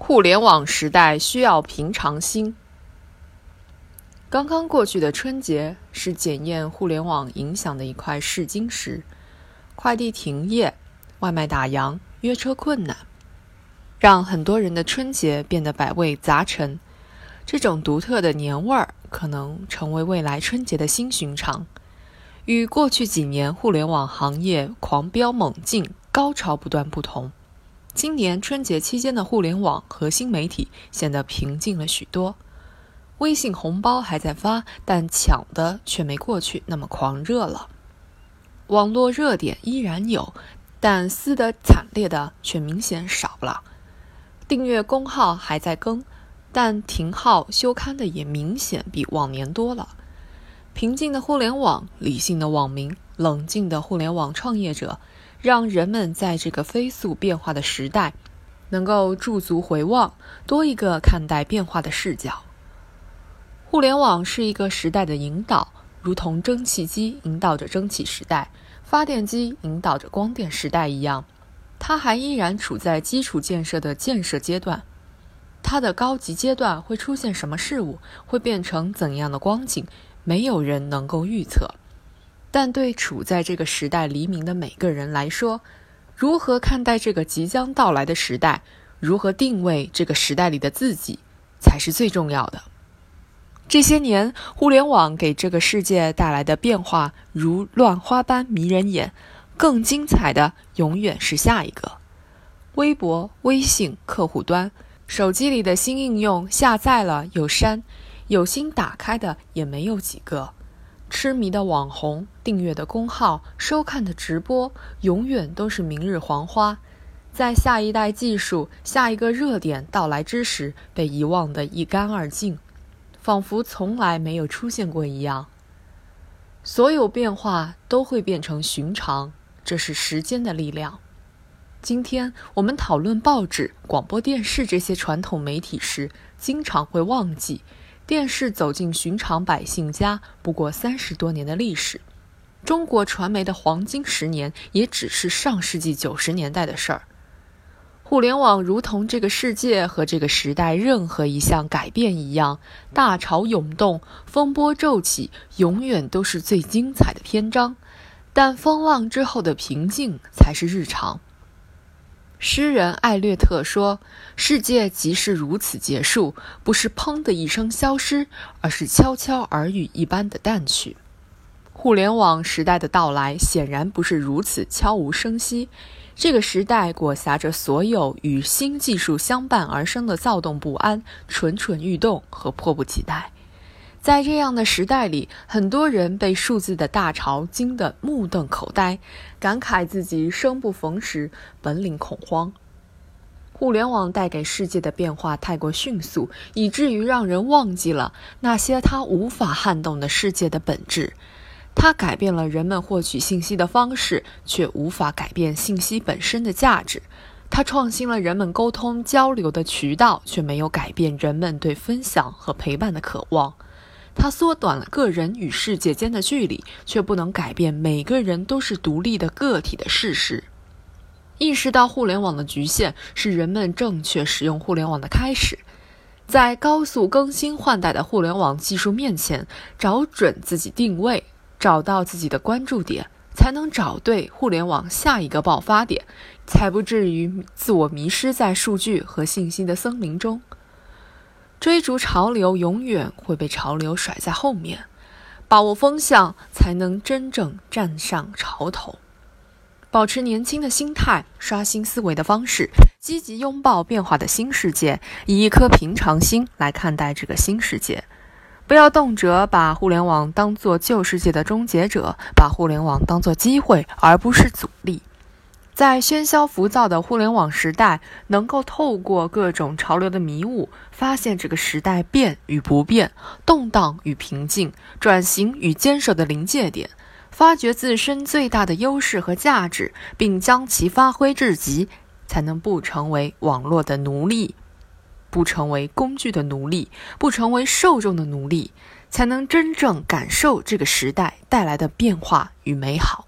互联网时代需要平常心。刚刚过去的春节是检验互联网影响的一块试金石，快递停业，外卖打烊，约车困难，让很多人的春节变得百味杂陈。这种独特的年味儿可能成为未来春节的新寻常。与过去几年互联网行业狂飙猛进、高潮不断不同。今年春节期间的互联网核心媒体显得平静了许多。微信红包还在发，但抢的却没过去那么狂热了。网络热点依然有，但撕得惨烈的却明显少了。订阅公号还在更，但停号休刊的也明显比往年多了。平静的互联网，理性的网民，冷静的互联网创业者。让人们在这个飞速变化的时代，能够驻足回望，多一个看待变化的视角。互联网是一个时代的引导，如同蒸汽机引导着蒸汽时代，发电机引导着光电时代一样，它还依然处在基础建设的建设阶段。它的高级阶段会出现什么事物，会变成怎样的光景，没有人能够预测。但对处在这个时代黎明的每个人来说，如何看待这个即将到来的时代，如何定位这个时代里的自己，才是最重要的。这些年，互联网给这个世界带来的变化如乱花般迷人眼，更精彩的永远是下一个。微博、微信客户端、手机里的新应用下载了又删，有心打开的也没有几个。痴迷的网红、订阅的公号、收看的直播，永远都是明日黄花，在下一代技术、下一个热点到来之时，被遗忘得一干二净，仿佛从来没有出现过一样。所有变化都会变成寻常，这是时间的力量。今天我们讨论报纸、广播电视这些传统媒体时，经常会忘记。电视走进寻常百姓家，不过三十多年的历史。中国传媒的黄金十年，也只是上世纪九十年代的事儿。互联网如同这个世界和这个时代任何一项改变一样，大潮涌动，风波骤起，永远都是最精彩的篇章。但风浪之后的平静，才是日常。诗人艾略特说：“世界即是如此结束，不是砰的一声消失，而是悄悄耳语一般的淡去。”互联网时代的到来显然不是如此悄无声息。这个时代裹挟着所有与新技术相伴而生的躁动不安、蠢蠢欲动和迫不及待。在这样的时代里，很多人被数字的大潮惊得目瞪口呆，感慨自己生不逢时，本领恐慌。互联网带给世界的变化太过迅速，以至于让人忘记了那些它无法撼动的世界的本质。它改变了人们获取信息的方式，却无法改变信息本身的价值。它创新了人们沟通交流的渠道，却没有改变人们对分享和陪伴的渴望。它缩短了个人与世界间的距离，却不能改变每个人都是独立的个体的事实。意识到互联网的局限，是人们正确使用互联网的开始。在高速更新换代的互联网技术面前，找准自己定位，找到自己的关注点，才能找对互联网下一个爆发点，才不至于自我迷失在数据和信息的森林中。追逐潮流，永远会被潮流甩在后面。把握风向，才能真正站上潮头。保持年轻的心态，刷新思维的方式，积极拥抱变化的新世界，以一颗平常心来看待这个新世界。不要动辄把互联网当作旧世界的终结者，把互联网当作机会，而不是阻力。在喧嚣浮躁的互联网时代，能够透过各种潮流的迷雾，发现这个时代变与不变、动荡与平静、转型与坚守的临界点，发掘自身最大的优势和价值，并将其发挥至极，才能不成为网络的奴隶，不成为工具的奴隶，不成为受众的奴隶，才能真正感受这个时代带来的变化与美好。